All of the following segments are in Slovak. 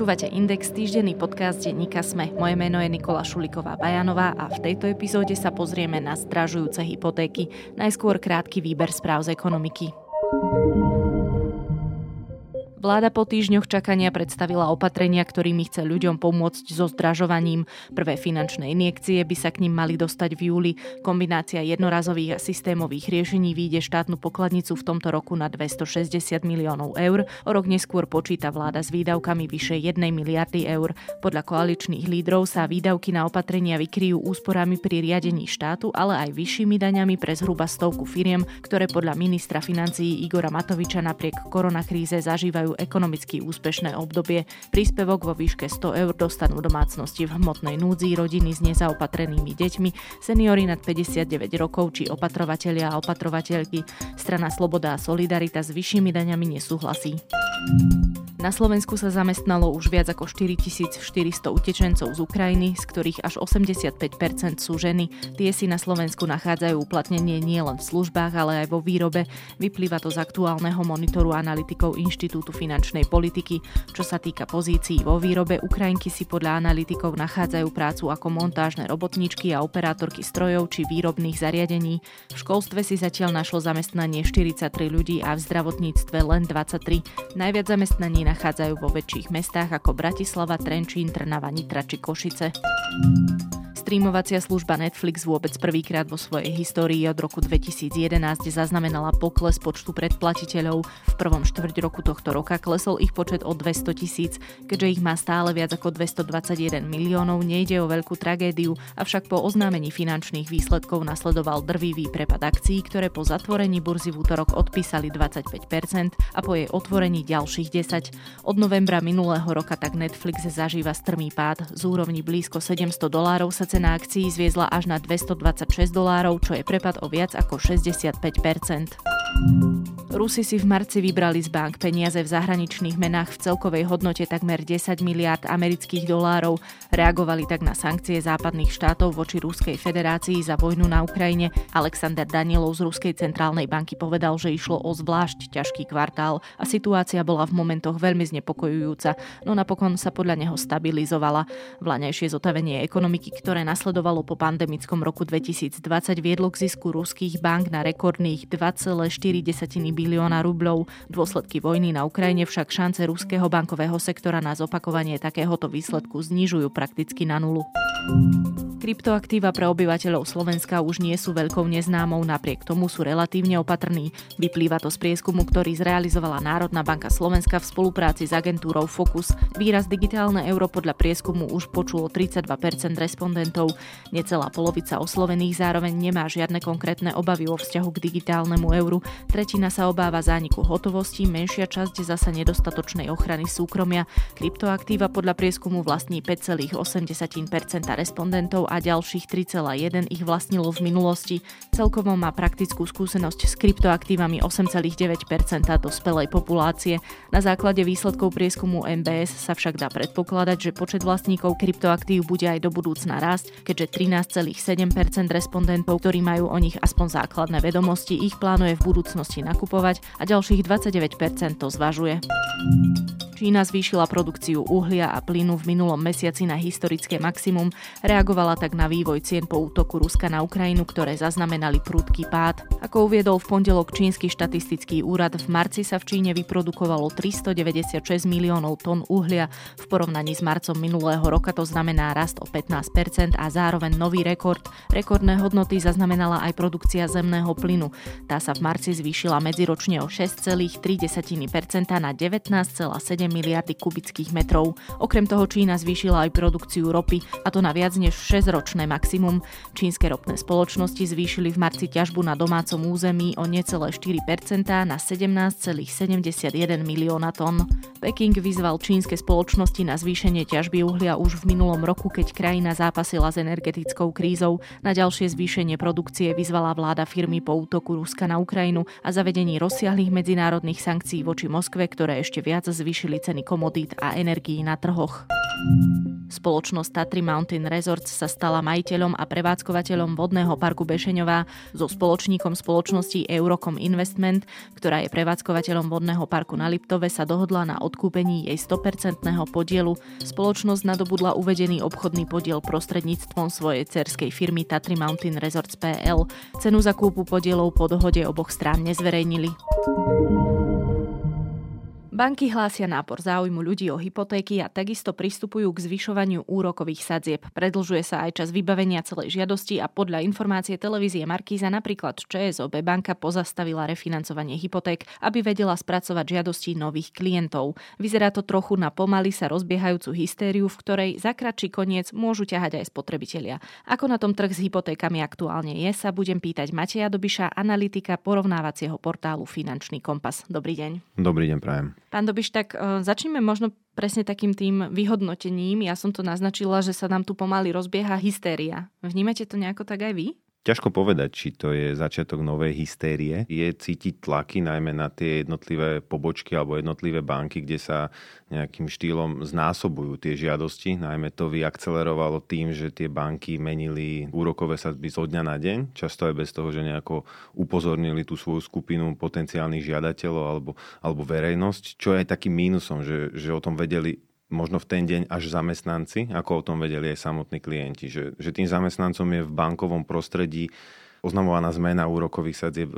Počúvate Index, týždenný podcast denníka Sme. Moje meno je Nikola Šuliková Bajanová a v tejto epizóde sa pozrieme na stražujúce hypotéky. Najskôr krátky výber správ z ekonomiky. Vláda po týždňoch čakania predstavila opatrenia, ktorými chce ľuďom pomôcť so zdražovaním. Prvé finančné injekcie by sa k ním mali dostať v júli. Kombinácia jednorazových a systémových riešení vyjde štátnu pokladnicu v tomto roku na 260 miliónov eur. O rok neskôr počíta vláda s výdavkami vyše 1 miliardy eur. Podľa koaličných lídrov sa výdavky na opatrenia vykryjú úsporami pri riadení štátu, ale aj vyššími daňami pre zhruba stovku firiem, ktoré podľa ministra financií Igora Matoviča napriek koronakríze zažívajú zažívajú ekonomicky úspešné obdobie. Príspevok vo výške 100 eur dostanú domácnosti v hmotnej núdzi, rodiny s nezaopatrenými deťmi, seniory nad 59 rokov či opatrovatelia a opatrovateľky. Strana Sloboda a Solidarita s vyššími daňami nesúhlasí. Na Slovensku sa zamestnalo už viac ako 4400 utečencov z Ukrajiny, z ktorých až 85% sú ženy. Tie si na Slovensku nachádzajú uplatnenie nielen v službách, ale aj vo výrobe. Vyplýva to z aktuálneho monitoru analytikov Inštitútu finančnej politiky. Čo sa týka pozícií vo výrobe, Ukrajinky si podľa analytikov nachádzajú prácu ako montážne robotničky a operátorky strojov či výrobných zariadení. V školstve si zatiaľ našlo zamestnanie 43 ľudí a v zdravotníctve len 23. Najviac zamestnaní nachádzajú vo väčších mestách ako Bratislava, Trenčín, Trnava, Nitra či Košice. Streamovacia služba Netflix vôbec prvýkrát vo svojej histórii od roku 2011 zaznamenala pokles počtu predplatiteľov. V prvom štvrť roku tohto roka klesol ich počet o 200 tisíc. Keďže ich má stále viac ako 221 miliónov, nejde o veľkú tragédiu, avšak po oznámení finančných výsledkov nasledoval drvivý prepad akcií, ktoré po zatvorení burzy v útorok odpísali 25% a po jej otvorení ďalších 10. Od novembra minulého roka tak Netflix zažíva strmý pád. Z úrovni blízko 700 dolárov sa cena akcií zviezla až na 226 dolárov, čo je prepad o viac ako 65 Rusi si v marci vybrali z bank peniaze v zahraničných menách v celkovej hodnote takmer 10 miliard amerických dolárov. Reagovali tak na sankcie západných štátov voči Ruskej federácii za vojnu na Ukrajine. Alexander Danielov z Ruskej centrálnej banky povedal, že išlo o zvlášť ťažký kvartál a situácia bola v momentoch veľmi znepokojujúca, no napokon sa podľa neho stabilizovala. Vlaňajšie zotavenie ekonomiky, ktoré nasledovalo po pandemickom roku 2020, viedlo k zisku ruských bank na rekordných 2,4 bilióna rubľov. Dôsledky vojny na Ukrajine však šance ruského bankového sektora na zopakovanie takéhoto výsledku znižujú prakticky na nulu. Kryptoaktíva pre obyvateľov Slovenska už nie sú veľkou neznámou, napriek tomu sú relatívne opatrní. Vyplýva to z prieskumu, ktorý zrealizovala Národná banka Slovenska v spolupráci s agentúrou Focus. Výraz digitálne euro podľa prieskumu už počulo 32% respondentov. Necelá polovica oslovených zároveň nemá žiadne konkrétne obavy vo vzťahu k digitálnemu euru. Tretina sa obáva zániku hotovosti, menšia časť zasa nedostatočnej ochrany súkromia. Kryptoaktíva podľa prieskumu vlastní 5,8% respondentov a ďalších 3,1 ich vlastnilo v minulosti. Celkovo má praktickú skúsenosť s kryptoaktívami 8,9% dospelej populácie. Na základe výsledkov prieskumu MBS sa však dá predpokladať, že počet vlastníkov kryptoaktív bude aj do budúcna rásť, keďže 13,7% respondentov, ktorí majú o nich aspoň základné vedomosti, ich plánuje v budúcnosti nakupovať a ďalších 29% to zvažuje. Čína zvýšila produkciu uhlia a plynu v minulom mesiaci na historické maximum, reagovala tak na vývoj cien po útoku Ruska na Ukrajinu, ktoré zaznamenali prudký pád. Ako uviedol v pondelok čínsky štatistický úrad, v marci sa v Číne vyprodukovalo 396 miliónov tón uhlia, v porovnaní s marcom minulého roka to znamená rast o 15% a zároveň nový rekord. Rekordné hodnoty zaznamenala aj produkcia zemného plynu. Tá sa v marci zvýšila medziročne o 6,3% na 19,7 miliardy kubických metrov. Okrem toho Čína zvýšila aj produkciu ropy, a to na viac než 6-ročné maximum. Čínske ropné spoločnosti zvýšili v marci ťažbu na domácom území o necelé 4% na 17,71 milióna tón. Peking vyzval čínske spoločnosti na zvýšenie ťažby uhlia už v minulom roku, keď krajina zápasila s energetickou krízou. Na ďalšie zvýšenie produkcie vyzvala vláda firmy po útoku Ruska na Ukrajinu a zavedení rozsiahlých medzinárodných sankcií voči Moskve, ktoré ešte viac zvýšili ceny komodít a energií na trhoch. Spoločnosť Tatry Mountain Resorts sa stala majiteľom a prevádzkovateľom vodného parku Bešeňová so spoločníkom spoločnosti Eurocom Investment, ktorá je prevádzkovateľom vodného parku na Liptove, sa dohodla na odkúpení jej 100% podielu. Spoločnosť nadobudla uvedený obchodný podiel prostredníctvom svojej cerskej firmy Tatry Mountain Resorts PL. Cenu za kúpu podielov po dohode oboch strán nezverejnili. Banky hlásia nápor záujmu ľudí o hypotéky a takisto pristupujú k zvyšovaniu úrokových sadzieb. Predlžuje sa aj čas vybavenia celej žiadosti a podľa informácie televízie Markíza napríklad ČSOB banka pozastavila refinancovanie hypoték, aby vedela spracovať žiadosti nových klientov. Vyzerá to trochu na pomaly sa rozbiehajúcu hystériu, v ktorej za kratší koniec môžu ťahať aj spotrebitelia. Ako na tom trh s hypotékami aktuálne je, sa budem pýtať Mateja Dobiša, analytika porovnávacieho portálu Finančný kompas. Dobrý deň. Dobrý deň, prajem. Pán Dobiš, tak uh, začneme možno presne takým tým vyhodnotením. Ja som to naznačila, že sa nám tu pomaly rozbieha hystéria. Vnímate to nejako tak aj vy? Ťažko povedať, či to je začiatok novej hystérie. Je cítiť tlaky najmä na tie jednotlivé pobočky alebo jednotlivé banky, kde sa nejakým štýlom znásobujú tie žiadosti. Najmä to vyakcelerovalo tým, že tie banky menili úrokové sadzby zo dňa na deň, často aj bez toho, že nejako upozornili tú svoju skupinu potenciálnych žiadateľov alebo, alebo verejnosť, čo je takým mínusom, že, že o tom vedeli možno v ten deň až zamestnanci, ako o tom vedeli aj samotní klienti. Že, že tým zamestnancom je v bankovom prostredí oznamovaná zmena úrokových sadzieb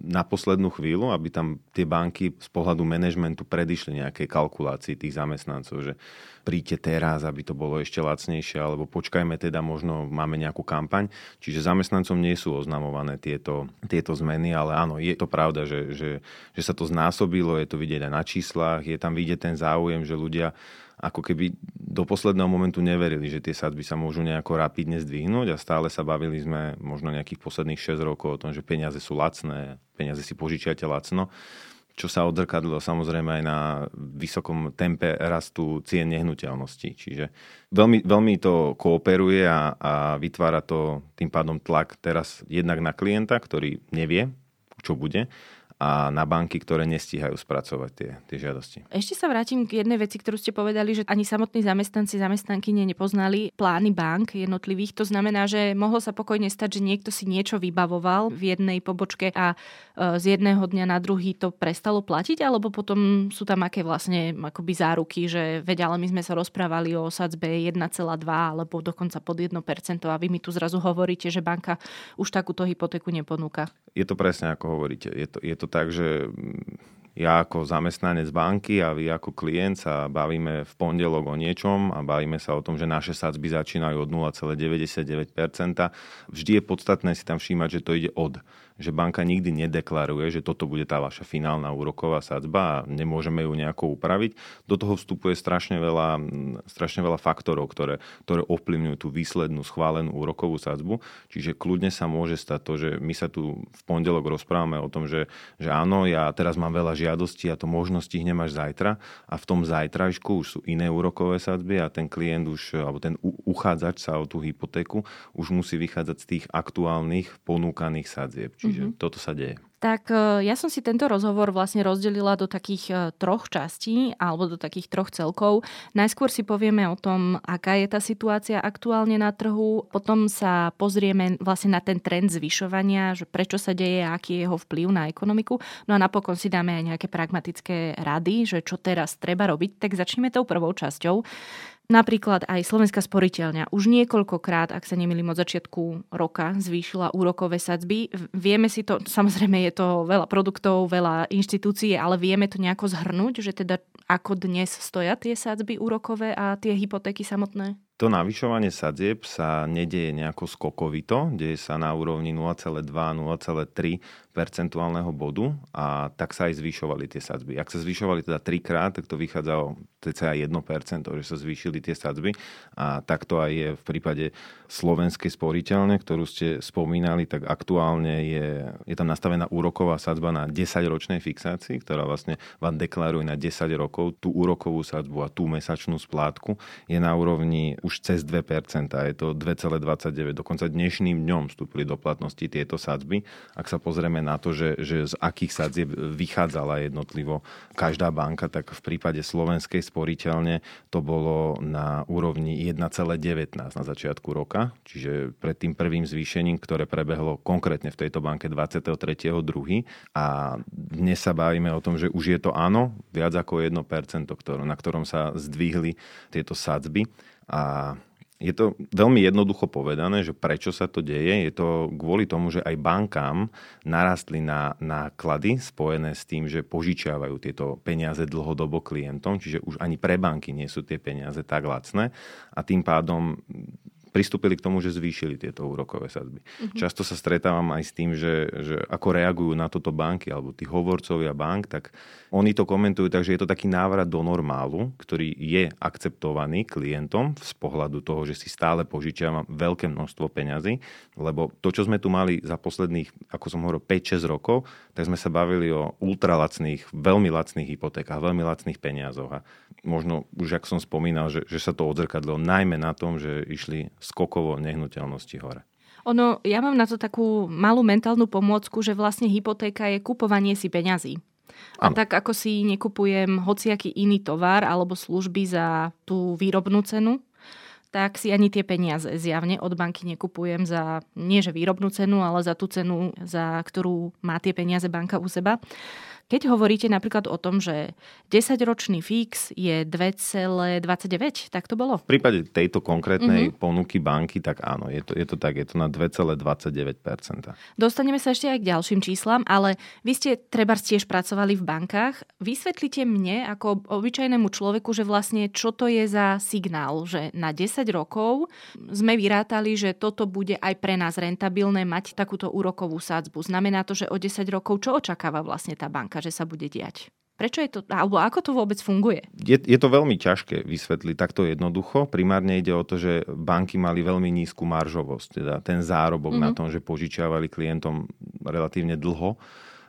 na poslednú chvíľu, aby tam tie banky z pohľadu manažmentu predišli nejakej kalkulácii tých zamestnancov, že príďte teraz, aby to bolo ešte lacnejšie, alebo počkajme teda, možno máme nejakú kampaň. Čiže zamestnancom nie sú oznamované tieto, tieto zmeny, ale áno, je to pravda, že, že, že sa to znásobilo, je to vidieť aj na číslach, je tam vidieť ten záujem, že ľudia ako keby do posledného momentu neverili, že tie sadby sa môžu nejako rapidne zdvihnúť a stále sa bavili sme možno nejakých posledných 6 rokov o tom, že peniaze sú lacné, peniaze si požičiate lacno čo sa odrkadlo samozrejme aj na vysokom tempe rastu cien nehnuteľností. Čiže veľmi, veľmi to kooperuje a, a vytvára to tým pádom tlak teraz jednak na klienta, ktorý nevie, čo bude, a na banky, ktoré nestíhajú spracovať tie, tie žiadosti. Ešte sa vrátim k jednej veci, ktorú ste povedali, že ani samotní zamestnanci, zamestnanky nepoznali plány bank jednotlivých. To znamená, že mohlo sa pokojne stať, že niekto si niečo vybavoval v jednej pobočke a e, z jedného dňa na druhý to prestalo platiť, alebo potom sú tam aké vlastne akoby záruky, že veď, ale my sme sa rozprávali o sadzbe 1,2 alebo dokonca pod 1% a vy mi tu zrazu hovoríte, že banka už takúto hypotéku neponúka. Je to presne ako hovoríte. Je to, je to tak, že ja ako zamestnanec banky a vy ako klient sa bavíme v pondelok o niečom a bavíme sa o tom, že naše sadzby začínajú od 0,99%. Vždy je podstatné si tam všímať, že to ide od že banka nikdy nedeklaruje, že toto bude tá vaša finálna úroková sadzba a nemôžeme ju nejako upraviť. Do toho vstupuje strašne veľa, strašne veľa faktorov, ktoré, ktoré ovplyvňujú tú výslednú schválenú úrokovú sadzbu. Čiže kľudne sa môže stať to, že my sa tu v pondelok rozprávame o tom, že, že áno, ja teraz mám veľa žiadostí a to možno stihnem až zajtra a v tom zajtrajšku už sú iné úrokové sadzby a ten klient už, alebo ten uchádzač sa o tú hypotéku už musí vychádzať z tých aktuálnych ponúkaných sadzieb. Čiže mm-hmm. toto sa deje. Tak e, ja som si tento rozhovor vlastne rozdelila do takých e, troch častí alebo do takých troch celkov. Najskôr si povieme o tom, aká je tá situácia aktuálne na trhu, potom sa pozrieme vlastne na ten trend zvyšovania, že prečo sa deje, aký je jeho vplyv na ekonomiku. No a napokon si dáme aj nejaké pragmatické rady, že čo teraz treba robiť. Tak začneme tou prvou časťou. Napríklad aj Slovenská sporiteľňa už niekoľkokrát, ak sa nemýlim od začiatku roka, zvýšila úrokové sadzby. Vieme si to, samozrejme je to veľa produktov, veľa inštitúcií, ale vieme to nejako zhrnúť, že teda ako dnes stoja tie sadzby úrokové a tie hypotéky samotné? To navyšovanie sadzieb sa nedieje nejako skokovito, deje sa na úrovni 0,2-0,3 percentuálneho bodu a tak sa aj zvyšovali tie sadzby. Ak sa zvyšovali teda trikrát, tak to vychádzalo cca 1%, že sa zvýšili tie sadzby a tak to aj je v prípade slovenskej sporiteľne, ktorú ste spomínali, tak aktuálne je, je tam nastavená úroková sadzba na 10-ročnej fixácii, ktorá vlastne vám deklaruje na 10 rokov tú úrokovú sadzbu a tú mesačnú splátku je na úrovni už cez 2%, je to 2,29. Dokonca dnešným dňom vstúpili do platnosti tieto sadzby. Ak sa pozrieme na to, že, že z akých sadzieb vychádzala jednotlivo každá banka, tak v prípade slovenskej sporiteľne to bolo na úrovni 1,19 na začiatku roka, čiže pred tým prvým zvýšením, ktoré prebehlo konkrétne v tejto banke 23.2. A dnes sa bavíme o tom, že už je to áno, viac ako 1%, na ktorom sa zdvihli tieto sadzby. A je to veľmi jednoducho povedané, že prečo sa to deje. Je to kvôli tomu, že aj bankám narastli na náklady spojené s tým, že požičiavajú tieto peniaze dlhodobo klientom, čiže už ani pre banky nie sú tie peniaze tak lacné a tým pádom pristúpili k tomu, že zvýšili tieto úrokové sadzby. Mm-hmm. Často sa stretávam aj s tým, že, že ako reagujú na toto banky alebo tí hovorcovia bank, tak oni to komentujú tak, že je to taký návrat do normálu, ktorý je akceptovaný klientom z pohľadu toho, že si stále požičiavam veľké množstvo peňazí, lebo to, čo sme tu mali za posledných, ako som hovoril, 5-6 rokov, tak sme sa bavili o ultralacných, veľmi lacných hypotékach, veľmi lacných peniazoch. A možno už, ak som spomínal, že, že sa to odzrkadlo najmä na tom, že išli skokovo nehnuteľnosti hore. Ono, ja mám na to takú malú mentálnu pomôcku, že vlastne hypotéka je kupovanie si peňazí. A ano. tak ako si nekupujem hociaký iný tovar alebo služby za tú výrobnú cenu, tak si ani tie peniaze zjavne od banky nekupujem za, nie že výrobnú cenu, ale za tú cenu, za ktorú má tie peniaze banka u seba. Keď hovoríte napríklad o tom, že 10-ročný fix je 2,29, tak to bolo? V prípade tejto konkrétnej mm-hmm. ponuky banky, tak áno, je to, je to tak, je to na 2,29%. Dostaneme sa ešte aj k ďalším číslam, ale vy ste treba tiež pracovali v bankách. Vysvetlite mne, ako obyčajnému človeku, že vlastne čo to je za signál, že na 10 rokov sme vyrátali, že toto bude aj pre nás rentabilné mať takúto úrokovú sádzbu. Znamená to, že o 10 rokov čo očakáva vlastne tá banka? Čaká, že sa bude diať? Prečo je to, alebo ako to vôbec funguje? Je, je to veľmi ťažké vysvetliť takto jednoducho. Primárne ide o to, že banky mali veľmi nízku maržovosť, teda ten zárobok mm-hmm. na tom, že požičiavali klientom relatívne dlho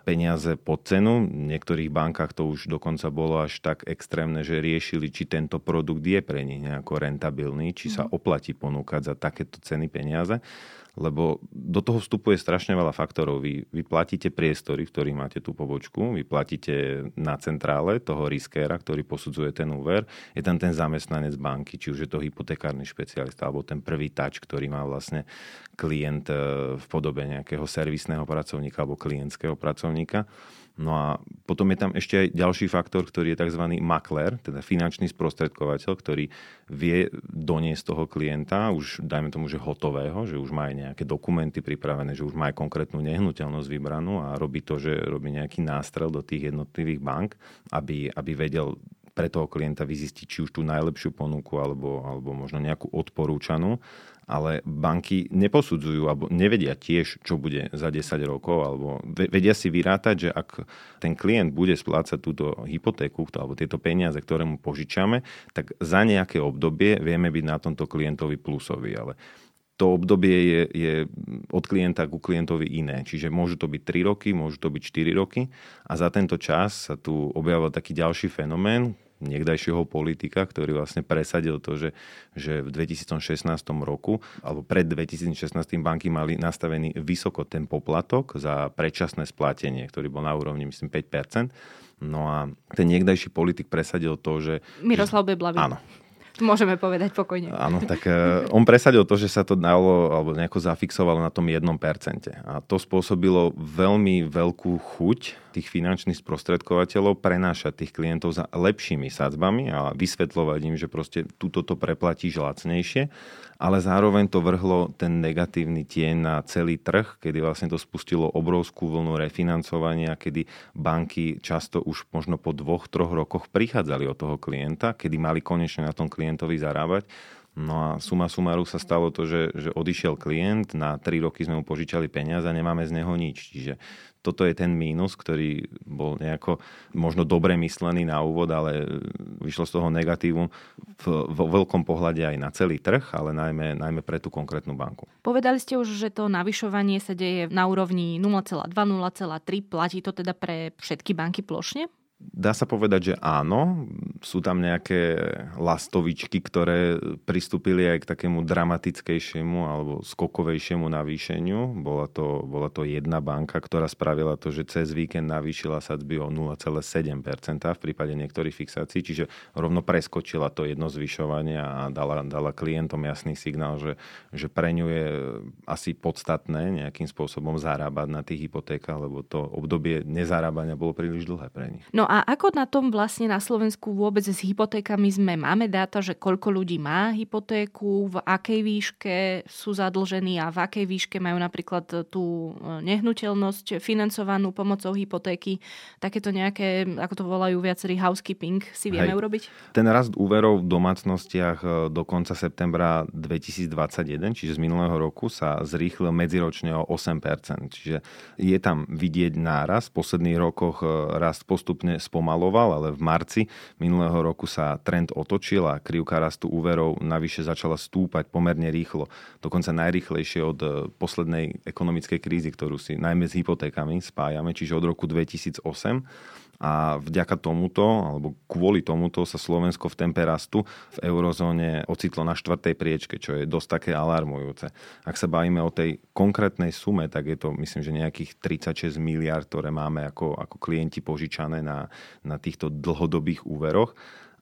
peniaze pod cenu. V niektorých bankách to už dokonca bolo až tak extrémne, že riešili, či tento produkt je pre nich nejako rentabilný, či sa mhm. oplatí ponúkať za takéto ceny peniaze lebo do toho vstupuje strašne veľa faktorov. Vy, vy platíte priestory, v ktorých máte tú pobočku, vy platíte na centrále toho riskéra, ktorý posudzuje ten úver, je tam ten zamestnanec banky, či už je to hypotekárny špecialista, alebo ten prvý tač, ktorý má vlastne klient eh, v podobe nejakého servisného pracovníka alebo klientského pracovníka. No a potom je tam ešte aj ďalší faktor, ktorý je tzv. makler, teda finančný sprostredkovateľ, ktorý vie doniesť toho klienta, už dajme tomu, že hotového, že už má aj nejaké dokumenty pripravené, že už má aj konkrétnu nehnuteľnosť vybranú a robí to, že robí nejaký nástrel do tých jednotlivých bank, aby, aby vedel pre toho klienta vyzistiť či už tú najlepšiu ponuku alebo, alebo možno nejakú odporúčanú. Ale banky neposudzujú alebo nevedia tiež, čo bude za 10 rokov, alebo vedia si vyrátať, že ak ten klient bude splácať túto hypotéku alebo tieto peniaze, ktoré mu požičame, tak za nejaké obdobie vieme byť na tomto klientovi plusový, ale to obdobie je, je od klienta ku klientovi iné. Čiže môžu to byť 3 roky, môžu to byť 4 roky. A za tento čas sa tu objavil taký ďalší fenomén, niekdajšieho politika, ktorý vlastne presadil to, že, že v 2016 roku alebo pred 2016 banky mali nastavený vysoko ten poplatok za predčasné splatenie, ktorý bol na úrovni myslím 5%. No a ten niekdajší politik presadil to, že... Miroslav Beblavý. Áno, Môžeme povedať pokojne. Áno, tak uh, on presadil to, že sa to dalo alebo nejako zafixovalo na tom 1%. A to spôsobilo veľmi veľkú chuť tých finančných sprostredkovateľov prenášať tých klientov za lepšími sadzbami a vysvetľovať im, že proste túto to preplatíš lacnejšie, ale zároveň to vrhlo ten negatívny tieň na celý trh, kedy vlastne to spustilo obrovskú vlnu refinancovania, kedy banky často už možno po dvoch, troch rokoch prichádzali od toho klienta, kedy mali konečne na tom klientovi zarábať No a suma sumaru sa stalo to, že, že odišiel klient, na 3 roky sme mu požičali peniaze a nemáme z neho nič. Čiže toto je ten mínus, ktorý bol nejako možno dobre myslený na úvod, ale vyšlo z toho negatívu v, veľkom pohľade aj na celý trh, ale najmä, najmä pre tú konkrétnu banku. Povedali ste už, že to navyšovanie sa deje na úrovni 0,2, 0,3. Platí to teda pre všetky banky plošne? Dá sa povedať, že áno. Sú tam nejaké lastovičky, ktoré pristúpili aj k takému dramatickejšiemu alebo skokovejšiemu navýšeniu. Bola to, bola to jedna banka, ktorá spravila to, že cez víkend navýšila sadzby o 0,7% v prípade niektorých fixácií, čiže rovno preskočila to jedno zvyšovanie a dala, dala klientom jasný signál, že, že pre ňu je asi podstatné nejakým spôsobom zarábať na tých hypotékach, lebo to obdobie nezarábania bolo príliš dlhé pre nich. No a ako na tom vlastne na Slovensku vôbec s hypotékami sme? Máme dáta, že koľko ľudí má hypotéku, v akej výške sú zadlžení a v akej výške majú napríklad tú e, nehnuteľnosť financovanú pomocou hypotéky. Takéto nejaké, ako to volajú viacerí housekeeping, si vieme Hej. urobiť? Ten rast úverov v domácnostiach e, do konca septembra 2021, čiže z minulého roku, sa zrýchlil medziročne o 8%. Čiže je tam vidieť náraz. V posledných rokoch e, rast postupne spomaloval, ale v marci minulého roku sa trend otočil a krivka rastu úverov navyše začala stúpať pomerne rýchlo. Dokonca najrýchlejšie od e, poslednej ekonomickej krízy, ktorú si najmä s hypotékami spájame, čiže od roku 2008 a vďaka tomuto, alebo kvôli tomuto sa Slovensko v tempe rastu v eurozóne ocitlo na štvrtej priečke, čo je dosť také alarmujúce. Ak sa bavíme o tej konkrétnej sume, tak je to myslím, že nejakých 36 miliard, ktoré máme ako, ako klienti požičané na, na týchto dlhodobých úveroch.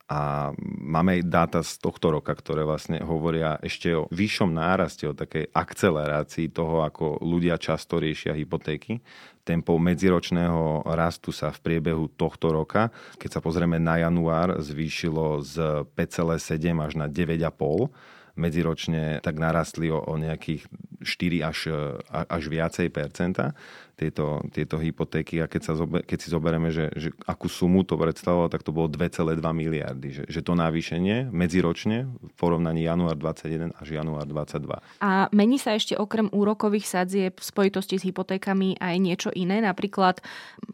A máme aj dáta z tohto roka, ktoré vlastne hovoria ešte o vyššom náraste, o takej akcelerácii toho, ako ľudia často riešia hypotéky. Tempo medziročného rastu sa v priebehu tohto roka, keď sa pozrieme na január, zvýšilo z 5,7 až na 9,5 medziročne tak narastli o, o nejakých 4 až, až viacej percenta tieto, tieto hypotéky a keď, sa zober, keď si zoberieme, že, že akú sumu to predstavovalo, tak to bolo 2,2 miliardy. Že, že to navýšenie medziročne v porovnaní január 21 až január 22. A mení sa ešte okrem úrokových sadzieb v spojitosti s hypotékami aj niečo iné? Napríklad,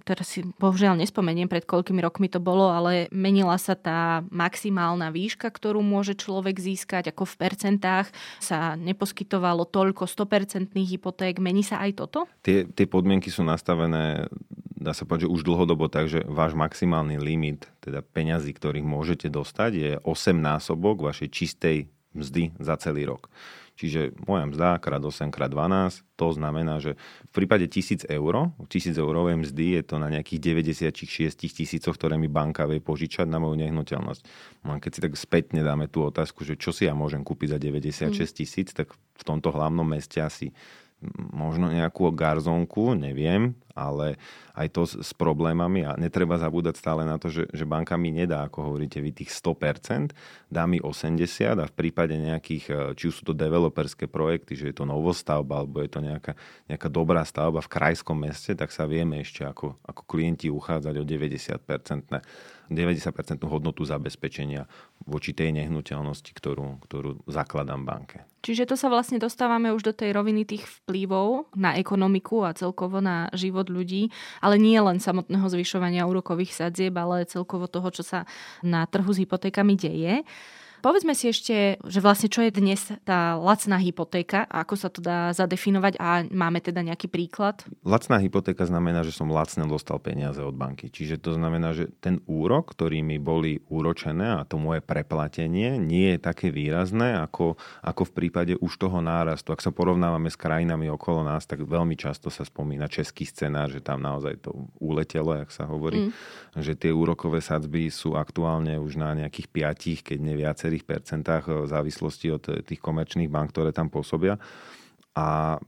teraz si bohužiaľ nespomeniem, pred koľkými rokmi to bolo, ale menila sa tá maximálna výška, ktorú môže človek získať, ako v percentách sa neposkytovalo toľko 100% hypoték. Mení sa aj toto? Tie, tie podmienky podmienky sú nastavené, dá sa povedať, že už dlhodobo, takže váš maximálny limit, teda peňazí, ktorých môžete dostať, je 8 násobok vašej čistej mzdy za celý rok. Čiže moja mzda krát 8 krát 12, to znamená, že v prípade 1000 eur, 1000 eurovej mzdy je to na nejakých 96 tisícoch, ktoré mi banka vie požičať na moju nehnuteľnosť. No keď si tak spätne dáme tú otázku, že čo si ja môžem kúpiť za 96 mm. tisíc, tak v tomto hlavnom meste asi možno nejakú garzónku, neviem, ale aj to s, s problémami a netreba zabúdať stále na to, že, že banka mi nedá, ako hovoríte vy, tých 100%, dá mi 80% a v prípade nejakých, e, či už sú to developerské projekty, že je to novostavba alebo je to nejaká, nejaká dobrá stavba v krajskom meste, tak sa vieme ešte ako, ako klienti uchádzať o 90% 90% hodnotu zabezpečenia voči tej nehnuteľnosti, ktorú, ktorú zakladám banke. Čiže to sa vlastne dostávame už do tej roviny tých vplyvov na ekonomiku a celkovo na život ľudí, ale nie len samotného zvyšovania úrokových sadzieb, ale celkovo toho, čo sa na trhu s hypotékami deje. Povedzme si ešte, že vlastne čo je dnes tá lacná hypotéka a ako sa to dá zadefinovať a máme teda nejaký príklad? Lacná hypotéka znamená, že som lacne dostal peniaze od banky. Čiže to znamená, že ten úrok, ktorý mi boli úročené a to moje preplatenie nie je také výrazné ako, ako v prípade už toho nárastu. Ak sa porovnávame s krajinami okolo nás, tak veľmi často sa spomína český scenár, že tam naozaj to uletelo, jak sa hovorí, mm. že tie úrokové sadzby sú aktuálne už na nejakých 5, keď ne viacej viacerých percentách v závislosti od tých komerčných bank, ktoré tam pôsobia. A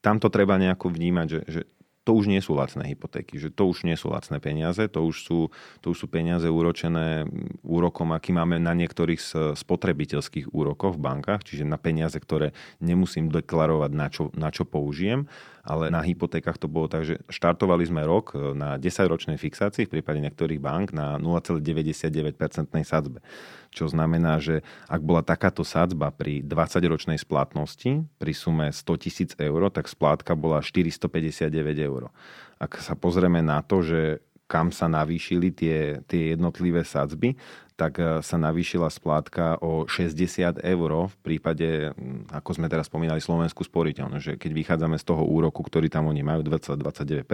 tam to treba nejako vnímať, že, že to už nie sú lacné hypotéky, že to už nie sú lacné peniaze, to už sú, to už sú peniaze úročené úrokom, aký máme na niektorých spotrebiteľských úrokoch v bankách, čiže na peniaze, ktoré nemusím deklarovať, na čo, na čo použijem ale na hypotékach to bolo tak, že štartovali sme rok e, na 10-ročnej fixácii v prípade niektorých bank na 0,99% sadzbe. Čo znamená, že ak bola takáto sadzba pri 20-ročnej splatnosti pri sume 100 tisíc eur, tak splátka bola 459 eur. Ak sa pozrieme na to, že kam sa navýšili tie, tie jednotlivé sadzby, tak e, sa navýšila splátka o 60 eur v prípade, ako sme teraz spomínali, Slovensku sporiteľnosť, že keď vychádzame z toho úroku, ktorý tam oni majú 2,29%,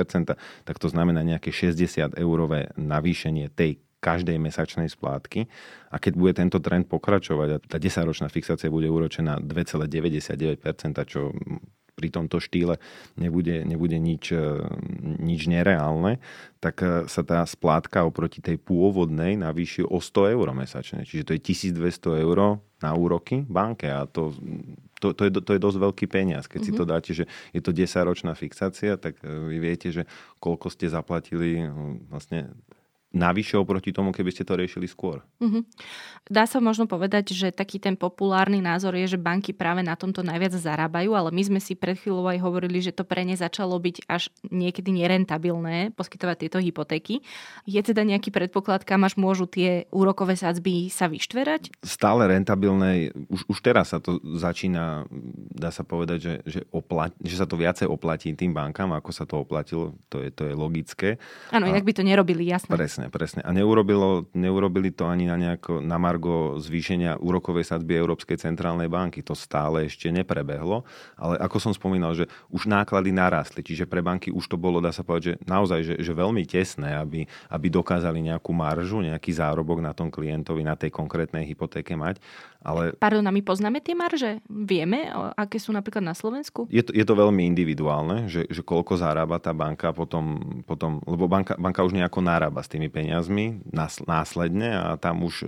tak to znamená nejaké 60 eurové navýšenie tej každej mesačnej splátky. A keď bude tento trend pokračovať a tá 10-ročná fixácia bude úročená 2,99%, čo pri tomto štýle nebude, nebude nič, e, nič nereálne, tak e, sa tá splátka oproti tej pôvodnej navýši o 100 eur mesačne. Čiže to je 1200 eur na úroky banke a to, to, to, je, to je dosť veľký peniaz. Keď mm-hmm. si to mhm. dáte, že je to 10-ročná fixácia, tak e, vy viete, že koľko ste zaplatili vlastne navyše oproti tomu, keby ste to riešili skôr. Mm-hmm. Dá sa možno povedať, že taký ten populárny názor je, že banky práve na tomto najviac zarábajú, ale my sme si pred chvíľou aj hovorili, že to pre ne začalo byť až niekedy nerentabilné poskytovať tieto hypotéky. Je teda nejaký predpoklad, kam až môžu tie úrokové sadzby sa vyštverať? Stále rentabilné, už, už teraz sa to začína, dá sa povedať, že, že, oplat, že sa to viacej oplatí tým bankám, ako sa to oplatilo, to je, to je logické. Áno, inak by to nerobili, jasné. Presne presne, presne. A neurobilo, neurobili to ani na, nejako, na margo zvýšenia úrokovej sadby Európskej centrálnej banky. To stále ešte neprebehlo. Ale ako som spomínal, že už náklady narastli. Čiže pre banky už to bolo, dá sa povedať, že naozaj že, že veľmi tesné, aby, aby dokázali nejakú maržu, nejaký zárobok na tom klientovi, na tej konkrétnej hypotéke mať. Ale... Pardon, a my poznáme tie marže? Vieme, aké sú napríklad na Slovensku? Je to, je to veľmi individuálne, že, že koľko zarába tá banka potom, potom lebo banka, banka už nejako narába s tými peniazmi následne a tam už e,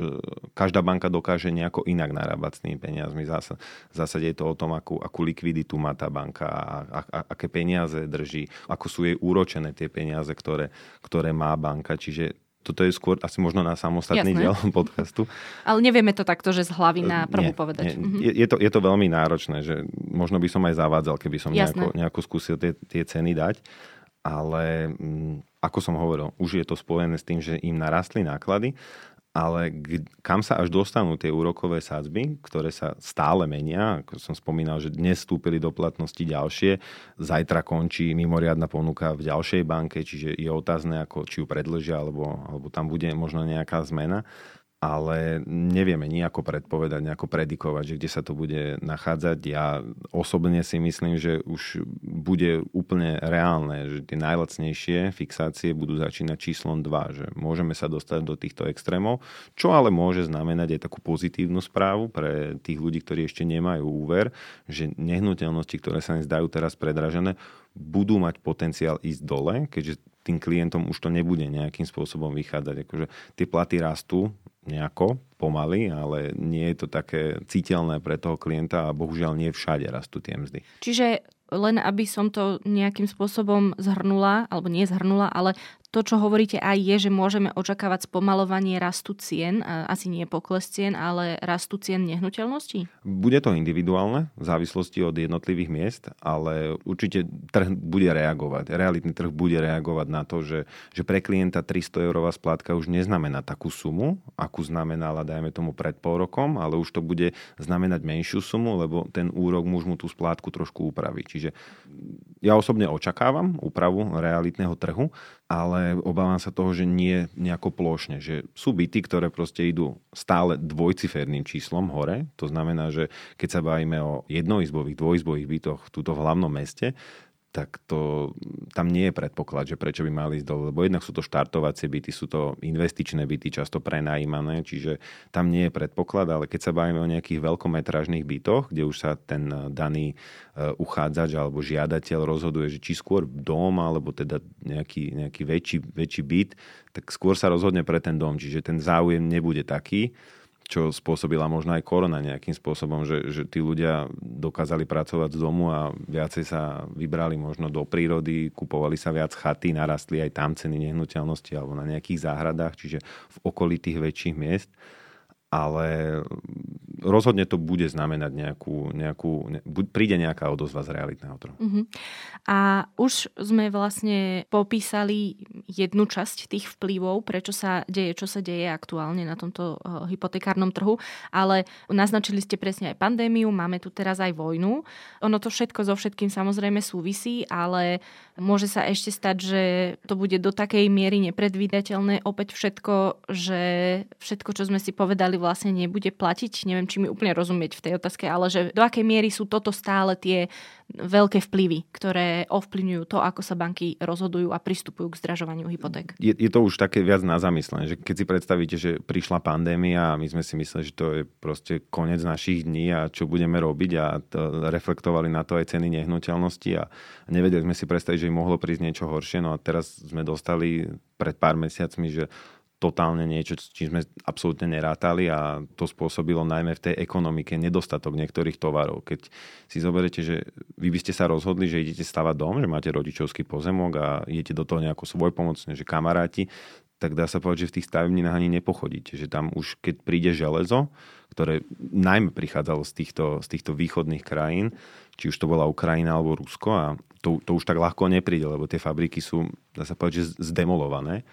každá banka dokáže nejako inak narábať s tými peniazmi. Zásade, v zásade je to o tom, akú, akú likviditu má tá banka, a, a, a, aké peniaze drží, ako sú jej úročené tie peniaze, ktoré, ktoré má banka. Čiže toto je skôr asi možno na samostatný diel podcastu. Ale nevieme to takto, že z hlavy na prvú nie, povedať. Nie. Mhm. Je, je, to, je to veľmi náročné, že možno by som aj zavádzal, keby som nejako, nejako skúsil tie, tie ceny dať. Ale m, mm, ako som hovoril, už je to spojené s tým, že im narastli náklady ale kam sa až dostanú tie úrokové sadzby, ktoré sa stále menia, ako som spomínal, že dnes vstúpili do platnosti ďalšie, zajtra končí mimoriadna ponuka v ďalšej banke, čiže je otázne, ako, či ju predlžia, alebo, alebo tam bude možno nejaká zmena ale nevieme nejako predpovedať, nejako predikovať, že kde sa to bude nachádzať. Ja osobne si myslím, že už bude úplne reálne, že tie najlacnejšie fixácie budú začínať číslom 2, že môžeme sa dostať do týchto extrémov, čo ale môže znamenať aj takú pozitívnu správu pre tých ľudí, ktorí ešte nemajú úver, že nehnuteľnosti, ktoré sa im zdajú teraz predražené, budú mať potenciál ísť dole, keďže tým klientom už to nebude nejakým spôsobom vychádzať. Akože tie platy rastú, nejako, pomaly, ale nie je to také citeľné pre toho klienta a bohužiaľ nie všade rastú tie mzdy. Čiže len aby som to nejakým spôsobom zhrnula, alebo nie zhrnula, ale to, čo hovoríte aj je, že môžeme očakávať spomalovanie rastu cien, asi nie pokles cien, ale rastu cien nehnuteľností? Bude to individuálne, v závislosti od jednotlivých miest, ale určite trh bude reagovať. Realitný trh bude reagovať na to, že, že pre klienta 300 eurová splátka už neznamená takú sumu, akú znamenala, dajme tomu, pred pol rokom, ale už to bude znamenať menšiu sumu, lebo ten úrok môž mu tú splátku trošku upraviť. Čiže ja osobne očakávam úpravu realitného trhu, ale obávam sa toho, že nie nejako plošne. Že sú byty, ktoré proste idú stále dvojciferným číslom hore. To znamená, že keď sa bavíme o jednoizbových, dvojizbových bytoch túto v hlavnom meste, tak to, tam nie je predpoklad, že prečo by mali ísť dole. Lebo jednak sú to štartovacie byty, sú to investičné byty, často prenajímané, čiže tam nie je predpoklad, ale keď sa bavíme o nejakých veľkometrážnych bytoch, kde už sa ten daný e, uchádzač alebo žiadateľ rozhoduje, že či skôr dom, alebo teda nejaký, nejaký väčší, väčší byt, tak skôr sa rozhodne pre ten dom, čiže ten záujem nebude taký čo spôsobila možno aj korona nejakým spôsobom, že, že tí ľudia dokázali pracovať z domu a viacej sa vybrali možno do prírody, kupovali sa viac chaty, narastli aj tam ceny nehnuteľnosti alebo na nejakých záhradách, čiže v okolí tých väčších miest ale rozhodne to bude znamenať nejakú, nejakú príde nejaká odozva z realitného trhu. Uh-huh. A už sme vlastne popísali jednu časť tých vplyvov, prečo sa deje, čo sa deje aktuálne na tomto uh, hypotekárnom trhu, ale naznačili ste presne aj pandémiu, máme tu teraz aj vojnu. Ono to všetko so všetkým samozrejme súvisí, ale môže sa ešte stať, že to bude do takej miery nepredvídateľné opäť všetko, že všetko, čo sme si povedali, vlastne nebude platiť. Neviem, či mi úplne rozumieť v tej otázke, ale že do akej miery sú toto stále tie veľké vplyvy, ktoré ovplyvňujú to, ako sa banky rozhodujú a pristupujú k zdražovaniu hypoték. Je, je to už také viac na zamyslenie, že keď si predstavíte, že prišla pandémia a my sme si mysleli, že to je proste koniec našich dní a čo budeme robiť a to reflektovali na to aj ceny nehnuteľnosti a nevedeli sme si predstaviť, že im mohlo prísť niečo horšie. No a teraz sme dostali pred pár mesiacmi, že totálne niečo, čím sme absolútne nerátali a to spôsobilo najmä v tej ekonomike nedostatok niektorých tovarov. Keď si zoberiete, že vy by ste sa rozhodli, že idete stavať dom, že máte rodičovský pozemok a idete do toho nejako svojpomocne, že kamaráti, tak dá sa povedať, že v tých stavebninách ani nepochodíte. Že tam už keď príde železo, ktoré najmä prichádzalo z týchto, z týchto východných krajín, či už to bola Ukrajina alebo Rusko a to, to už tak ľahko nepríde, lebo tie fabriky sú, dá sa povedať, že zdemolované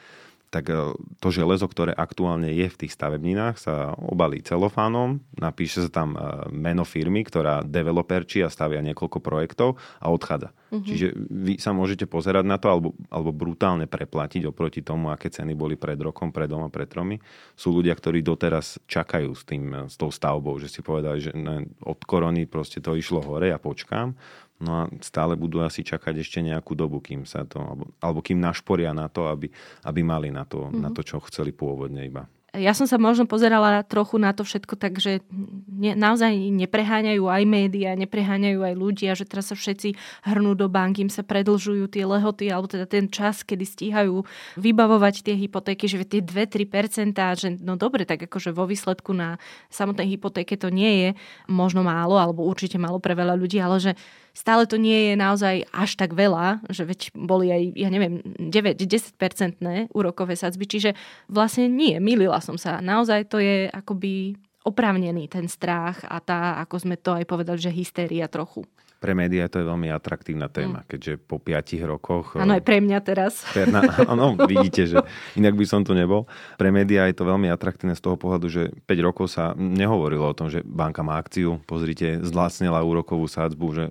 tak e, to železo, ktoré aktuálne je v tých stavebninách, sa obalí celofánom, napíše sa tam e, meno firmy, ktorá developerčí a stavia niekoľko projektov a odchádza. Uh-huh. Čiže vy sa môžete pozerať na to alebo, alebo brutálne preplatiť oproti tomu, aké ceny boli pred rokom, pred doma, pred tromi. Sú ľudia, ktorí doteraz čakajú s, tým, s tou stavbou, že si povedali, že ne, od korony proste to išlo hore, ja počkám No a stále budú asi čakať ešte nejakú dobu, kým sa to, alebo, alebo kým našporia na to, aby, aby mali na to, mm-hmm. na to, čo chceli pôvodne iba ja som sa možno pozerala trochu na to všetko tak, že ne, naozaj nepreháňajú aj médiá, nepreháňajú aj ľudia, že teraz sa všetci hrnú do bank, im sa predlžujú tie lehoty, alebo teda ten čas, kedy stíhajú vybavovať tie hypotéky, že tie 2-3%, že no dobre, tak akože vo výsledku na samotnej hypotéke to nie je možno málo, alebo určite málo pre veľa ľudí, ale že stále to nie je naozaj až tak veľa, že veď boli aj, ja neviem, 9-10% úrokové sadzby, čiže vlastne nie, milila som sa. Naozaj to je akoby oprávnený ten strach a tá, ako sme to aj povedali, že hystéria trochu. Pre médiá to je veľmi atraktívna téma, mm. keďže po piatich rokoch... Áno, aj pre mňa teraz. Áno, vidíte, že inak by som tu nebol. Pre médiá je to veľmi atraktívne z toho pohľadu, že 5 rokov sa nehovorilo o tom, že banka má akciu, pozrite, zlacnila úrokovú sádzbu, že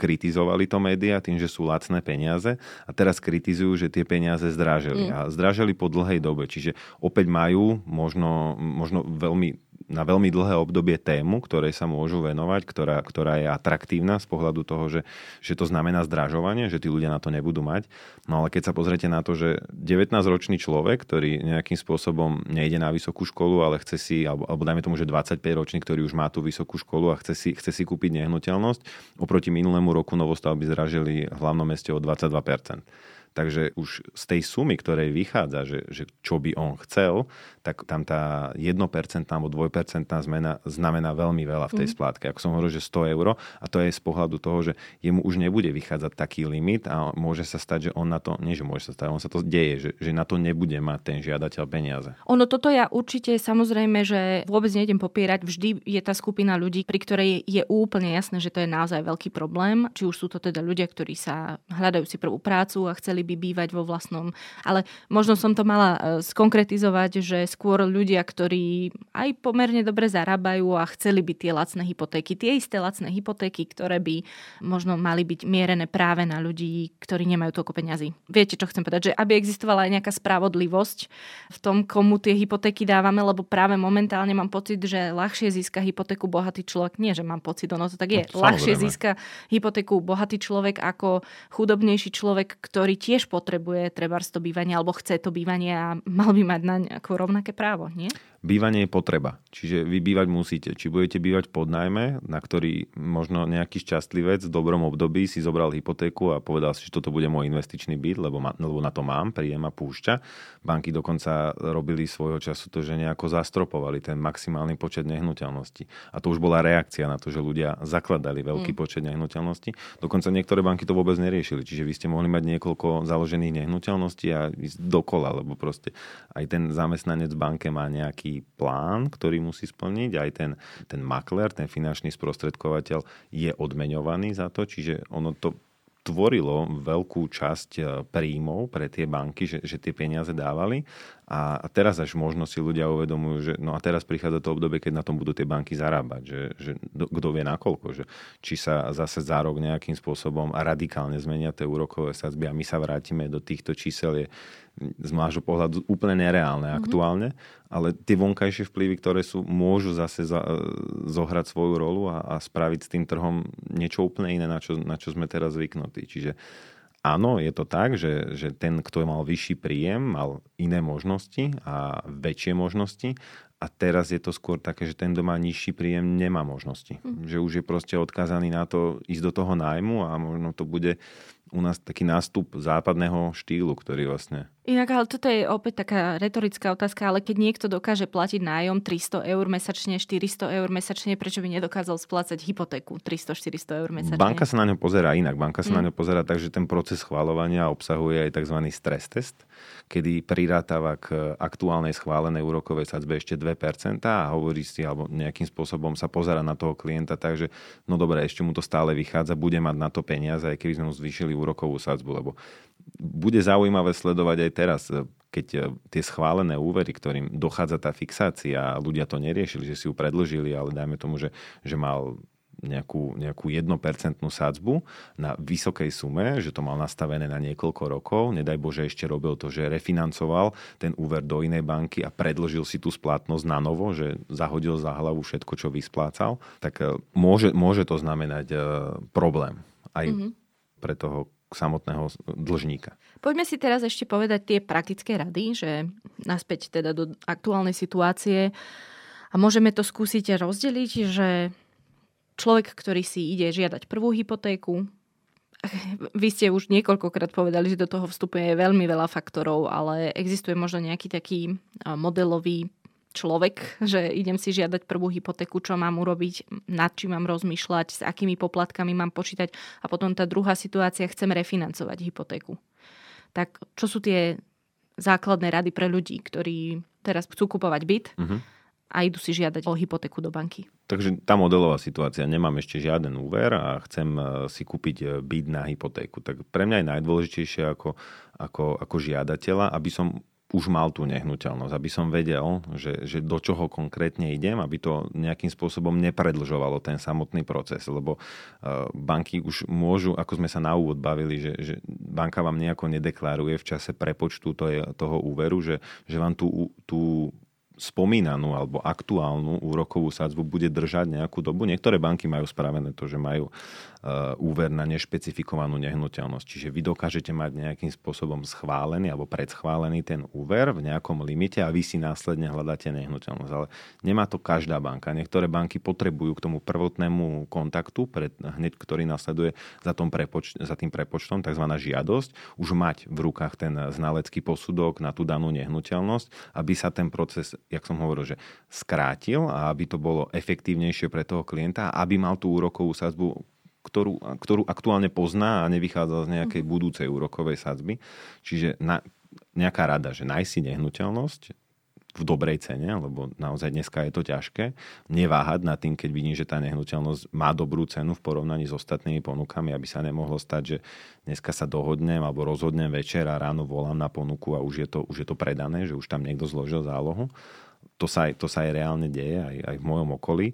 kritizovali to médiá tým, že sú lacné peniaze a teraz kritizujú, že tie peniaze zdražili. Mm. A zdražili po dlhej dobe, čiže opäť majú možno, možno veľmi na veľmi dlhé obdobie tému, ktorej sa môžu venovať, ktorá, ktorá je atraktívna z pohľadu toho, že, že to znamená zdražovanie, že tí ľudia na to nebudú mať. No ale keď sa pozriete na to, že 19-ročný človek, ktorý nejakým spôsobom nejde na vysokú školu, ale chce si, alebo, alebo dajme tomu, že 25-ročný, ktorý už má tú vysokú školu a chce si, chce si kúpiť nehnuteľnosť, oproti minulému roku novostavby zražili v hlavnom meste o 22%. Takže už z tej sumy, ktorej vychádza, že, že čo by on chcel, tak tam tá 1% alebo 2% zmena znamená veľmi veľa v tej mm. splátke. Ako som hovoril, že 100 eur a to je z pohľadu toho, že jemu už nebude vychádzať taký limit a môže sa stať, že on na to, nie že môže sa stať, on sa to deje, že, že na to nebude mať ten žiadateľ peniaze. Ono toto ja určite samozrejme, že vôbec nejdem popierať, vždy je tá skupina ľudí, pri ktorej je úplne jasné, že to je naozaj veľký problém. Či už sú to teda ľudia, ktorí sa hľadajú si prvú prácu a chceli by bývať vo vlastnom. Ale možno som to mala e, skonkretizovať, že skôr ľudia, ktorí aj pomerne dobre zarábajú a chceli by tie lacné hypotéky, tie isté lacné hypotéky, ktoré by možno mali byť mierené práve na ľudí, ktorí nemajú toľko peňazí. Viete, čo chcem povedať? Že aby existovala aj nejaká spravodlivosť v tom, komu tie hypotéky dávame, lebo práve momentálne mám pocit, že ľahšie získa hypotéku bohatý človek. Nie, že mám pocit, ono to tak je. No, ľahšie získa hypotéku bohatý človek ako chudobnejší človek, ktorý tiež tiež potrebuje treba to bývanie alebo chce to bývanie a mal by mať na rovnaké právo, nie? Bývanie je potreba. Čiže vy bývať musíte. Či budete bývať pod najmä, na ktorý možno nejaký šťastlivec v dobrom období si zobral hypotéku a povedal si, že toto bude môj investičný byt, lebo, ma, lebo na to mám, príjem a púšťa. Banky dokonca robili svojho času to, že nejako zastropovali ten maximálny počet nehnuteľností. A to už bola reakcia na to, že ľudia zakladali veľký mm. počet nehnuteľností. Dokonca niektoré banky to vôbec neriešili. Čiže vy ste mohli mať niekoľko založených nehnuteľností a ísť dokola, lebo proste aj ten zamestnanec v banke má nejaký plán, ktorý musí splniť, aj ten, ten makler, ten finančný sprostredkovateľ je odmeňovaný za to, čiže ono to tvorilo veľkú časť e, príjmov pre tie banky, že, že tie peniaze dávali. A, teraz až možno si ľudia uvedomujú, že no a teraz prichádza to obdobie, keď na tom budú tie banky zarábať, že, že kto vie nakoľko, že či sa zase za rok nejakým spôsobom radikálne zmenia tie úrokové sadzby a my sa vrátime do týchto čísel je z nášho pohľadu úplne nereálne mm-hmm. aktuálne, ale tie vonkajšie vplyvy, ktoré sú, môžu zase za, zohrať svoju rolu a, a spraviť s tým trhom niečo úplne iné, na čo, na čo sme teraz zvyknutí. Čiže áno, je to tak, že, že ten, kto mal vyšší príjem, mal iné možnosti a väčšie možnosti a teraz je to skôr také, že ten, kto má nižší príjem, nemá možnosti. Mm. Že už je proste odkázaný na to ísť do toho nájmu a možno to bude u nás taký nástup západného štýlu, ktorý vlastne Inak, ale toto je opäť taká retorická otázka, ale keď niekto dokáže platiť nájom 300 eur mesačne, 400 eur mesačne, prečo by nedokázal splácať hypotéku 300-400 eur mesačne? Banka sa na ňo pozera inak. Banka sa mm. na ňo pozera tak, že ten proces schvalovania obsahuje aj tzv. stres test, kedy prirátava k aktuálnej schválenej úrokovej sadzbe ešte 2% a hovorí si, alebo nejakým spôsobom sa pozera na toho klienta, takže no dobre, ešte mu to stále vychádza, bude mať na to peniaze, aj keby sme mu zvýšili úrokovú sadzbu, lebo bude zaujímavé sledovať aj teraz, keď e, tie schválené úvery, ktorým dochádza tá fixácia, ľudia to neriešili, že si ju predlžili, ale dajme tomu, že, že mal nejakú, nejakú 1% sádzbu na vysokej sume, že to mal nastavené na niekoľko rokov. Nedaj Bože ešte robil to, že refinancoval ten úver do inej banky a predložil si tú splatnosť na novo, že zahodil za hlavu všetko, čo vysplácal, tak e, môže, môže to znamenať problém aj mm-hmm. pre toho samotného dlžníka. Poďme si teraz ešte povedať tie praktické rady, že naspäť teda do aktuálnej situácie a môžeme to skúsiť rozdeliť, že človek, ktorý si ide žiadať prvú hypotéku, vy ste už niekoľkokrát povedali, že do toho vstupuje veľmi veľa faktorov, ale existuje možno nejaký taký modelový človek, že idem si žiadať prvú hypotéku, čo mám urobiť, nad čím mám rozmýšľať, s akými poplatkami mám počítať a potom tá druhá situácia, chcem refinancovať hypotéku. Tak čo sú tie základné rady pre ľudí, ktorí teraz chcú kupovať byt uh-huh. a idú si žiadať o hypotéku do banky? Takže tá modelová situácia, nemám ešte žiaden úver a chcem e, si kúpiť e, byt na hypotéku. Tak pre mňa je najdôležitejšie ako, ako, ako žiadateľa, aby som už mal tú nehnuteľnosť, aby som vedel, že, že do čoho konkrétne idem, aby to nejakým spôsobom nepredlžovalo ten samotný proces, lebo uh, banky už môžu, ako sme sa na úvod bavili, že, že banka vám nejako nedeklaruje v čase prepočtu toho úveru, že, že vám tú, tú spomínanú alebo aktuálnu úrokovú sadzbu bude držať nejakú dobu. Niektoré banky majú spravené to, že majú úver na nešpecifikovanú nehnuteľnosť. Čiže vy dokážete mať nejakým spôsobom schválený alebo predschválený ten úver v nejakom limite a vy si následne hľadáte nehnuteľnosť. Ale nemá to každá banka. Niektoré banky potrebujú k tomu prvotnému kontaktu, pred, hneď ktorý nasleduje za, tom prepoč- za tým prepočtom, tzv. žiadosť, už mať v rukách ten znalecký posudok na tú danú nehnuteľnosť, aby sa ten proces jak som hovoril, že skrátil a aby to bolo efektívnejšie pre toho klienta, aby mal tú úrokovú sadzbu ktorú, ktorú aktuálne pozná a nevychádza z nejakej mhm. budúcej úrokovej sadzby. Čiže na, nejaká rada, že nájsť si nehnuteľnosť v dobrej cene, lebo naozaj dneska je to ťažké, neváhať nad tým, keď vidím, že tá nehnuteľnosť má dobrú cenu v porovnaní s ostatnými ponukami, aby sa nemohlo stať, že dneska sa dohodnem alebo rozhodnem večer a ráno volám na ponuku a už je to, už je to predané, že už tam niekto zložil zálohu to sa, to sa aj reálne deje, aj, aj v mojom okolí.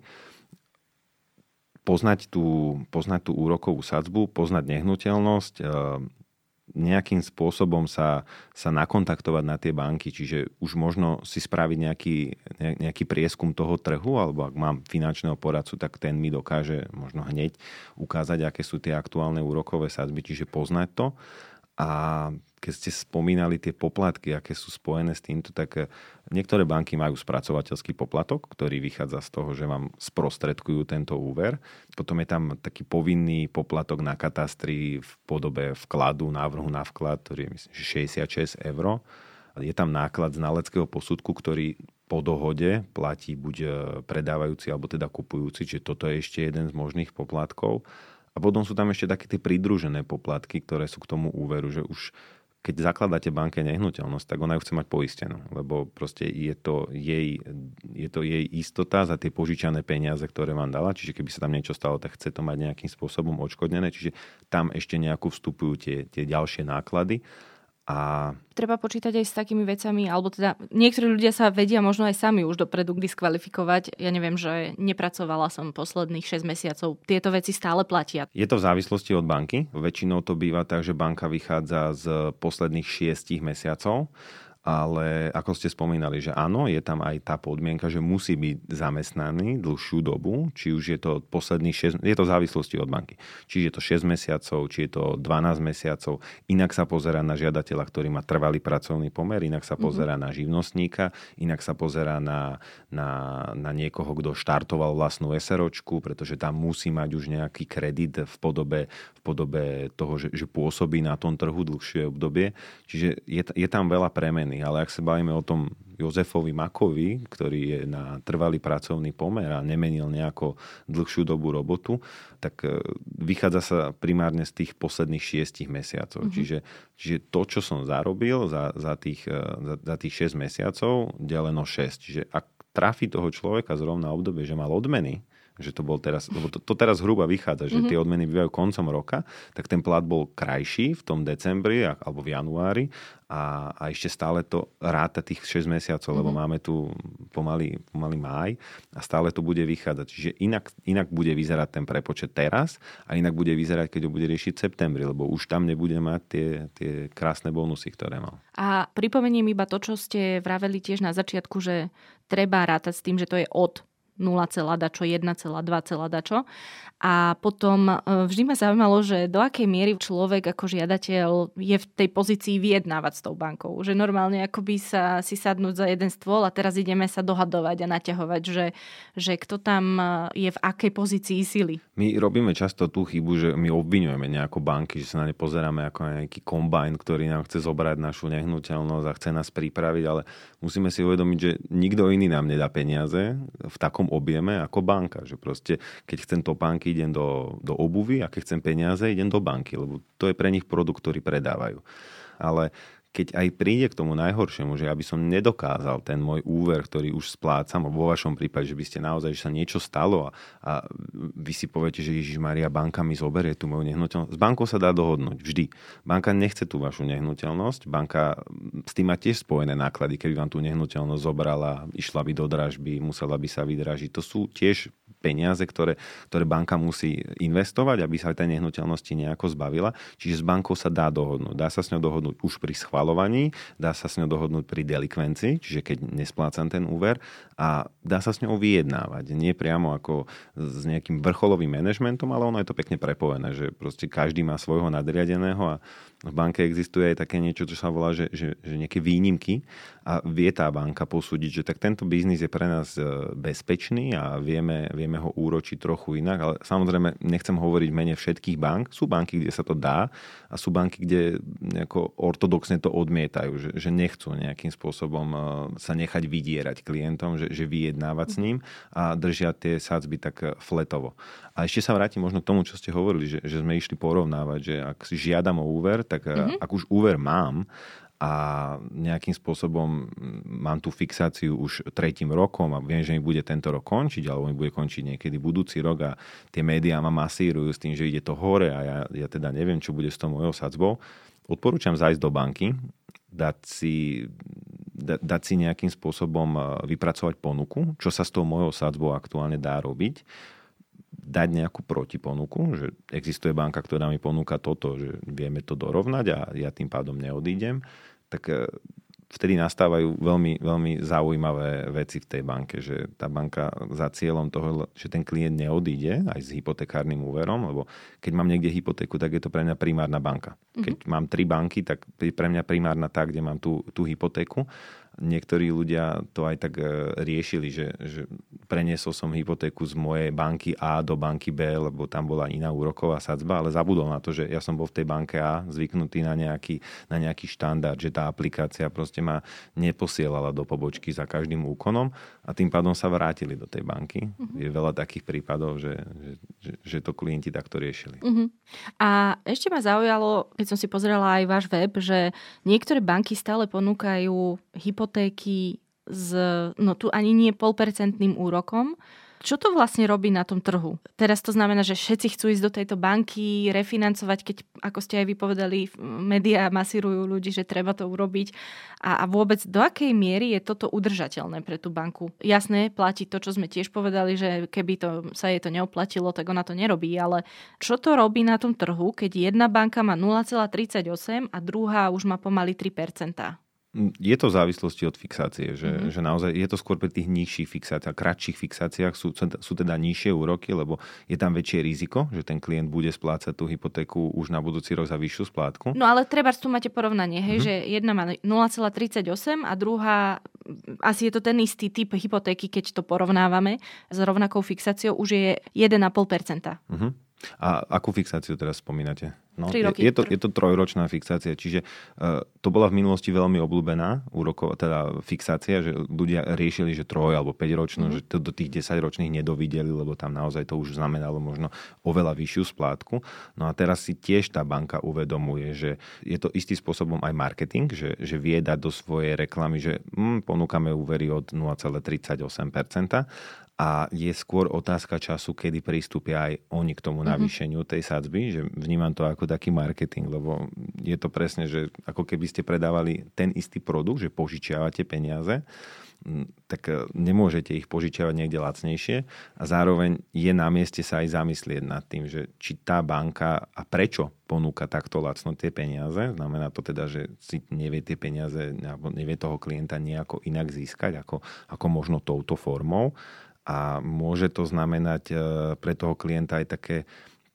Poznať tú, poznať tú úrokovú sadzbu, poznať nehnuteľnosť, e, nejakým spôsobom sa, sa nakontaktovať na tie banky, čiže už možno si spraviť nejaký, nejaký prieskum toho trhu, alebo ak mám finančného poradcu, tak ten mi dokáže možno hneď ukázať, aké sú tie aktuálne úrokové sadzby, čiže poznať to. A keď ste spomínali tie poplatky, aké sú spojené s týmto, tak Niektoré banky majú spracovateľský poplatok, ktorý vychádza z toho, že vám sprostredkujú tento úver. Potom je tam taký povinný poplatok na katastri v podobe vkladu, návrhu na vklad, ktorý je myslím, 66 eur. Je tam náklad znaleckého posudku, ktorý po dohode platí buď e, predávajúci alebo teda kupujúci, čiže toto je ešte jeden z možných poplatkov. Potom sú tam ešte také tie pridružené poplatky, ktoré sú k tomu úveru, že už keď zakladáte banke nehnuteľnosť, tak ona ju chce mať poistenú, lebo proste je to, jej, je to jej istota za tie požičané peniaze, ktoré vám dala, čiže keby sa tam niečo stalo, tak chce to mať nejakým spôsobom odškodnené, čiže tam ešte nejako vstupujú tie, tie ďalšie náklady a... Treba počítať aj s takými vecami, alebo teda niektorí ľudia sa vedia možno aj sami už dopredu diskvalifikovať. Ja neviem, že nepracovala som posledných 6 mesiacov. Tieto veci stále platia. Je to v závislosti od banky. Väčšinou to býva tak, že banka vychádza z posledných 6 mesiacov ale ako ste spomínali, že áno, je tam aj tá podmienka, že musí byť zamestnaný dlhšiu dobu, či už je to posledných 6, je to v závislosti od banky. Či je to 6 mesiacov, či je to 12 mesiacov, inak sa pozera na žiadateľa, ktorý má trvalý pracovný pomer, inak sa mhm. pozera mm-hmm. na živnostníka, inak sa pozera na, na, na niekoho, kto štartoval vlastnú SROčku, pretože tam musí mať už nejaký kredit v podobe, v podobe toho, že, že pôsobí na tom trhu dlhšie obdobie. Čiže je, je tam veľa premen zmenených, ale ak sa bavíme o tom Jozefovi Makovi, ktorý je na trvalý pracovný pomer a nemenil nejako dlhšiu dobu robotu, tak e, vychádza sa primárne z tých posledných šiestich mesiacov. Mm-hmm. Čiže, čiže to, čo som zarobil za, za, tých, e, za, za tých 6 mesiacov, deleno 6. Čiže ak trafi toho človeka zrovna obdobie, že mal odmeny, že to bol teraz, lebo to, to teraz hruba vychádza, že mm-hmm. tie odmeny bývajú koncom roka, tak ten plat bol krajší v tom decembri alebo v januári a, a ešte stále to ráta tých 6 mesiacov, mm-hmm. lebo mhm. máme tu pomaly, pomaly máj a stále to bude vychádzať. Čiže inak, inak bude vyzerať ten prepočet teraz a inak bude vyzerať, keď ho bude riešiť v septembri, lebo už tam nebude mať tie, tie krásne bonusy, ktoré mal. A pripomeniem iba to, čo ste vraveli tiež na začiatku, že treba rátať s tým, že to je od 0, dačo, 1, 2, dačo. A potom e, vždy ma zaujímalo, že do akej miery človek ako žiadateľ je v tej pozícii vyjednávať s tou bankou. Že normálne akoby sa si sadnúť za jeden stôl a teraz ideme sa dohadovať a naťahovať, že, že kto tam e, je v akej pozícii sily. My robíme často tú chybu, že my obviňujeme nejako banky, že sa na ne pozeráme ako na nejaký kombajn, ktorý nám chce zobrať našu nehnuteľnosť a chce nás pripraviť, ale musíme si uvedomiť, že nikto iný nám nedá peniaze v takom objeme ako banka. Že proste, keď chcem topánky, idem do, do obuvy a keď chcem peniaze, idem do banky, lebo to je pre nich produkt, ktorý predávajú. Ale keď aj príde k tomu najhoršiemu, že ja by som nedokázal ten môj úver, ktorý už splácam, vo vašom prípade, že by ste naozaj, že sa niečo stalo a, a vy si poviete, že Ježiš Maria, banka mi zoberie tú moju nehnuteľnosť. S bankou sa dá dohodnúť vždy. Banka nechce tú vašu nehnuteľnosť, banka s tým má tiež spojené náklady, keby vám tú nehnuteľnosť zobrala, išla by do dražby, musela by sa vydražiť. To sú tiež peniaze, ktoré, ktoré banka musí investovať, aby sa tej nehnuteľnosti nejako zbavila. Čiže s bankou sa dá dohodnúť. Dá sa s ňou dohodnúť už pri schvalovaní, dá sa s ňou dohodnúť pri delikvencii, čiže keď nesplácam ten úver a dá sa s ňou vyjednávať. Nie priamo ako s nejakým vrcholovým manažmentom, ale ono je to pekne prepojené, že proste každý má svojho nadriadeného a v banke existuje aj také niečo, čo sa volá, že, že, že nejaké výnimky a vie tá banka posúdiť, že tak tento biznis je pre nás e, bezpečný a vieme, vieme ho úročiť trochu inak, ale samozrejme nechcem hovoriť mene všetkých bank. Sú banky, kde sa to dá a sú banky, kde nejako ortodoxne to odmietajú, že, že nechcú nejakým spôsobom e, sa nechať vydierať klientom, že, že vyjednávať s ním a držia tie sadzby tak e, fletovo. A ešte sa vrátim možno k tomu, čo ste hovorili, že, že sme išli porovnávať, že ak si žiadam o úver, tak mm-hmm. ak už úver mám a nejakým spôsobom mám tú fixáciu už tretím rokom a viem, že mi bude tento rok končiť, alebo mi bude končiť niekedy budúci rok a tie médiá ma masírujú s tým, že ide to hore a ja, ja teda neviem, čo bude s tou mojou sadzbou. Odporúčam zájsť do banky, dať si, da, dať si nejakým spôsobom vypracovať ponuku, čo sa s tou mojou sadzbou aktuálne dá robiť dať nejakú protiponuku, že existuje banka, ktorá mi ponúka toto, že vieme to dorovnať a ja tým pádom neodídem, tak e, vtedy nastávajú veľmi, veľmi zaujímavé veci v tej banke, že tá banka za cieľom toho, že ten klient neodíde aj s hypotekárnym úverom, lebo keď mám niekde hypotéku, tak je to pre mňa primárna banka. Keď mm-hmm. mám tri banky, tak je pre mňa primárna tá, kde mám tú, tú hypotéku niektorí ľudia to aj tak e, riešili, že, že preniesol som hypotéku z mojej banky A do banky B, lebo tam bola iná úroková sadzba, ale zabudol na to, že ja som bol v tej banke A zvyknutý na nejaký, na nejaký štandard, že tá aplikácia proste ma neposielala do pobočky za každým úkonom a tým pádom sa vrátili do tej banky. Uh-huh. Je veľa takých prípadov, že, že, že, to klienti takto riešili. Uh-huh. A ešte ma zaujalo, keď som si pozrela aj váš web, že niektoré banky stále ponúkajú hypotéky s, no tu ani nie polpercentným úrokom, čo to vlastne robí na tom trhu? Teraz to znamená, že všetci chcú ísť do tejto banky, refinancovať, keď, ako ste aj vypovedali, médiá masírujú ľudí, že treba to urobiť. A, a vôbec do akej miery je toto udržateľné pre tú banku? Jasné, platí to, čo sme tiež povedali, že keby to, sa jej to neoplatilo, tak ona to nerobí. Ale čo to robí na tom trhu, keď jedna banka má 0,38 a druhá už má pomaly 3%? Je to v závislosti od fixácie, že, mm-hmm. že naozaj je to skôr pri tých nižších fixáciách, kratších fixáciách sú, sú teda nižšie úroky, lebo je tam väčšie riziko, že ten klient bude splácať tú hypotéku už na budúci rok za vyššiu splátku. No ale treba tu máte porovnanie, hej, mm-hmm. že jedna má 0,38 a druhá, asi je to ten istý typ hypotéky, keď to porovnávame s rovnakou fixáciou, už je 1,5%. Mm-hmm. A akú fixáciu teraz spomínate? No, roky. Je, je, to, je to trojročná fixácia, čiže uh, to bola v minulosti veľmi obľúbená úroková, teda fixácia, že ľudia riešili, že troj alebo 5 ročnú, mm-hmm. že to do tých 10 ročných nedovideli, lebo tam naozaj to už znamenalo možno oveľa vyššiu splátku. No a teraz si tiež tá banka uvedomuje, že je to istý spôsobom aj marketing, že, že vie dať do svojej reklamy, že hm, ponúkame úvery od 0,38%, a je skôr otázka času, kedy pristúpia aj oni k tomu mhm. navýšeniu tej sadzby, že vnímam to ako taký marketing, lebo je to presne, že ako keby ste predávali ten istý produkt, že požičiavate peniaze, tak e, nemôžete ich požičiavať niekde lacnejšie a zároveň je na mieste sa aj zamyslieť nad tým, že či tá banka a prečo ponúka takto lacno tie peniaze. Znamená to teda, že si nevie tie peniaze alebo nevie toho klienta nejako inak získať ako, ako možno touto formou a môže to znamenať e, pre toho klienta aj také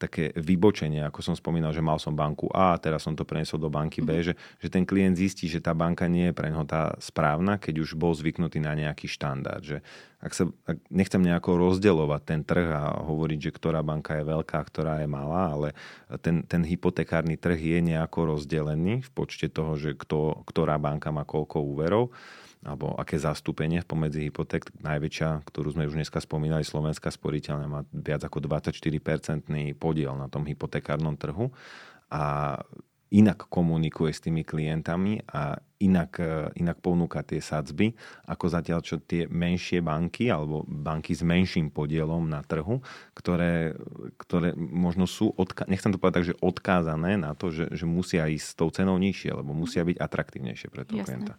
také vybočenie, ako som spomínal, že mal som banku A, teraz som to prenesol do banky B, mm-hmm. že, že ten klient zistí, že tá banka nie je pre neho tá správna, keď už bol zvyknutý na nejaký štandard. Že ak sa, ak nechcem nejako rozdeľovať ten trh a hovoriť, že ktorá banka je veľká, ktorá je malá, ale ten, ten hypotekárny trh je nejako rozdelený v počte toho, že kto, ktorá banka má koľko úverov alebo aké zastúpenie pomedzi hypoték. Najväčšia, ktorú sme už dneska spomínali, Slovenská sporiteľňa má viac ako 24-percentný podiel na tom hypotekárnom trhu a inak komunikuje s tými klientami a inak, inak ponúka tie sadzby, ako zatiaľ čo tie menšie banky alebo banky s menším podielom na trhu, ktoré, ktoré možno sú, odka- nechcem to povedať tak, že odkázané na to, že, že musia ísť s tou cenou nižšie, lebo musia byť atraktívnejšie pre toho Jasne. klienta.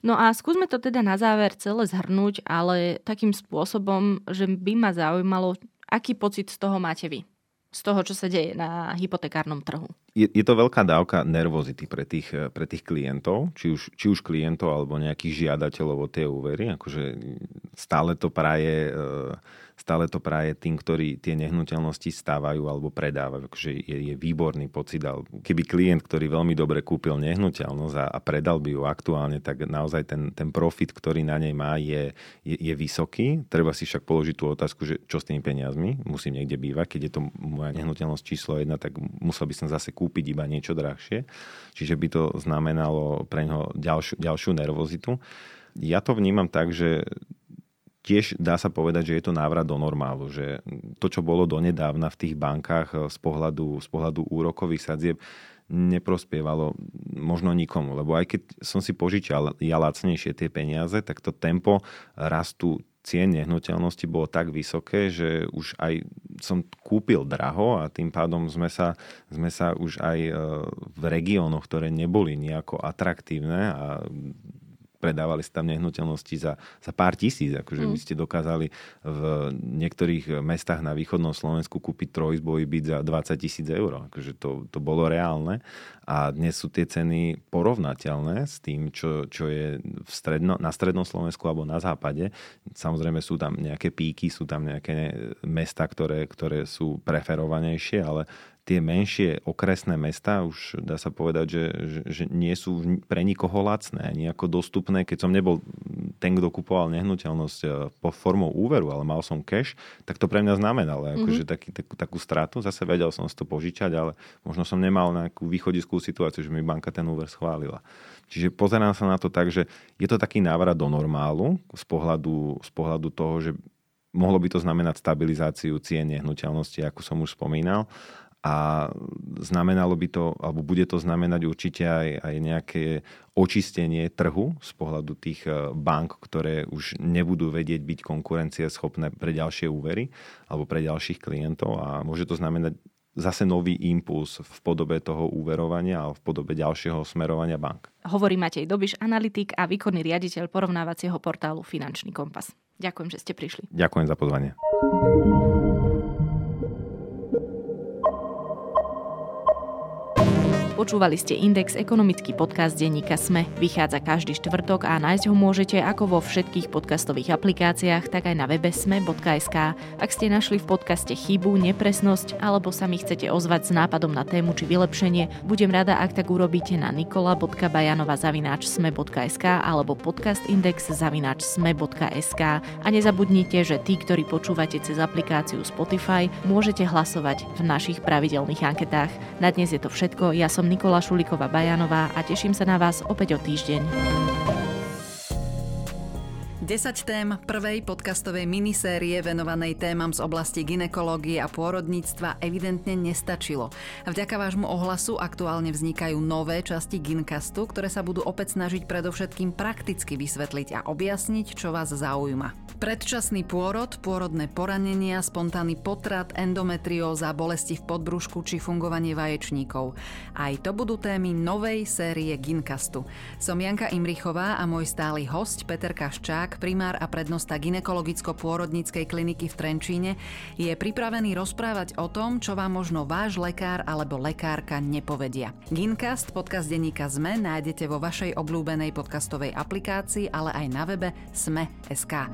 No a skúsme to teda na záver celé zhrnúť, ale takým spôsobom, že by ma zaujímalo, aký pocit z toho máte vy z toho, čo sa deje na hypotekárnom trhu? Je, je to veľká dávka nervozity pre tých, pre tých klientov, či už, či už klientov alebo nejakých žiadateľov o tie úvery. Akože stále to praje stále to praje tým, ktorí tie nehnuteľnosti stávajú alebo predávajú. Akože je, je výborný pocit. Keby klient, ktorý veľmi dobre kúpil nehnuteľnosť a, a predal by ju aktuálne, tak naozaj ten, ten profit, ktorý na nej má, je, je, je vysoký. Treba si však položiť tú otázku, že čo s tými peniazmi? Musím niekde bývať. Keď je to moja nehnuteľnosť číslo jedna, tak musel by som zase kúpiť iba niečo drahšie. Čiže by to znamenalo pre ňoho ďalšiu, ďalšiu nervozitu. Ja to vnímam tak, že tiež dá sa povedať, že je to návrat do normálu, že to, čo bolo donedávna v tých bankách eh, z pohľadu, z pohľadu úrokových sadzieb, neprospievalo možno nikomu, lebo aj keď som si požičal ja lacnejšie tie peniaze, tak to tempo rastu cien nehnuteľnosti bolo tak vysoké, že už aj som kúpil draho a tým pádom sme sa, sme sa už aj eh, v regiónoch, ktoré neboli nejako atraktívne a predávali sa tam nehnuteľnosti za, za pár tisíc. Akože mm. vy ste dokázali v niektorých mestách na východnom Slovensku kúpiť trojizbový byt za 20 tisíc eur. Akože to, to bolo reálne. A dnes sú tie ceny porovnateľné s tým, čo, čo je v stredno, na strednom Slovensku alebo na západe. Samozrejme sú tam nejaké píky, sú tam nejaké mesta, ktoré, ktoré sú preferovanejšie, ale tie menšie okresné mesta už dá sa povedať, že, že, že nie sú pre nikoho lacné, nejako dostupné. Keď som nebol ten, kto kupoval nehnuteľnosť e, po formou úveru, ale mal som cash, tak to pre mňa znamenalo mm-hmm. akože taký, takú, takú stratu. Zase vedel som si to požičať, ale možno som nemal nejakú východiskú situáciu, že mi banka ten úver schválila. Čiže pozerám sa na to tak, že je to taký návrat do normálu z pohľadu, z pohľadu toho, že mohlo by to znamenať stabilizáciu cien nehnuteľnosti, ako som už spomínal, a znamenalo by to, alebo bude to znamenať určite aj, aj nejaké očistenie trhu z pohľadu tých e, bank, ktoré už nebudú vedieť byť konkurencieschopné pre ďalšie úvery alebo pre ďalších klientov a môže to znamenať zase nový impuls v podobe toho úverovania a v podobe ďalšieho smerovania bank. Hovorí Matej Dobiš, analytik a výkonný riaditeľ porovnávacieho portálu Finančný kompas. Ďakujem, že ste prišli. Ďakujem za pozvanie. Počúvali ste Index, ekonomický podcast denníka Sme. Vychádza každý štvrtok a nájsť ho môžete ako vo všetkých podcastových aplikáciách, tak aj na webe sme.sk. Ak ste našli v podcaste chybu, nepresnosť alebo sa mi chcete ozvať s nápadom na tému či vylepšenie, budem rada, ak tak urobíte na nikola.bajanova.sme.sk alebo podcastindex.sme.sk a nezabudnite, že tí, ktorí počúvate cez aplikáciu Spotify, môžete hlasovať v našich pravidelných anketách. Na dnes je to všetko, ja som Nikola Šuliková Bajanová a teším sa na vás opäť o týždeň. 10 tém prvej podcastovej minisérie venovanej témam z oblasti ginekológie a pôrodníctva evidentne nestačilo. Vďaka vášmu ohlasu aktuálne vznikajú nové časti Gincastu, ktoré sa budú opäť snažiť predovšetkým prakticky vysvetliť a objasniť, čo vás zaujíma. Predčasný pôrod, pôrodné poranenia, spontánny potrat, endometrióza, bolesti v podbrušku či fungovanie vaječníkov. Aj to budú témy novej série Gincastu. Som Janka Imrichová a môj stály host Peter Kaščák primár a prednosta ginekologicko-pôrodníckej kliniky v Trenčíne, je pripravený rozprávať o tom, čo vám možno váš lekár alebo lekárka nepovedia. Gincast, podcast denníka ZME, nájdete vo vašej obľúbenej podcastovej aplikácii, ale aj na webe sme.sk.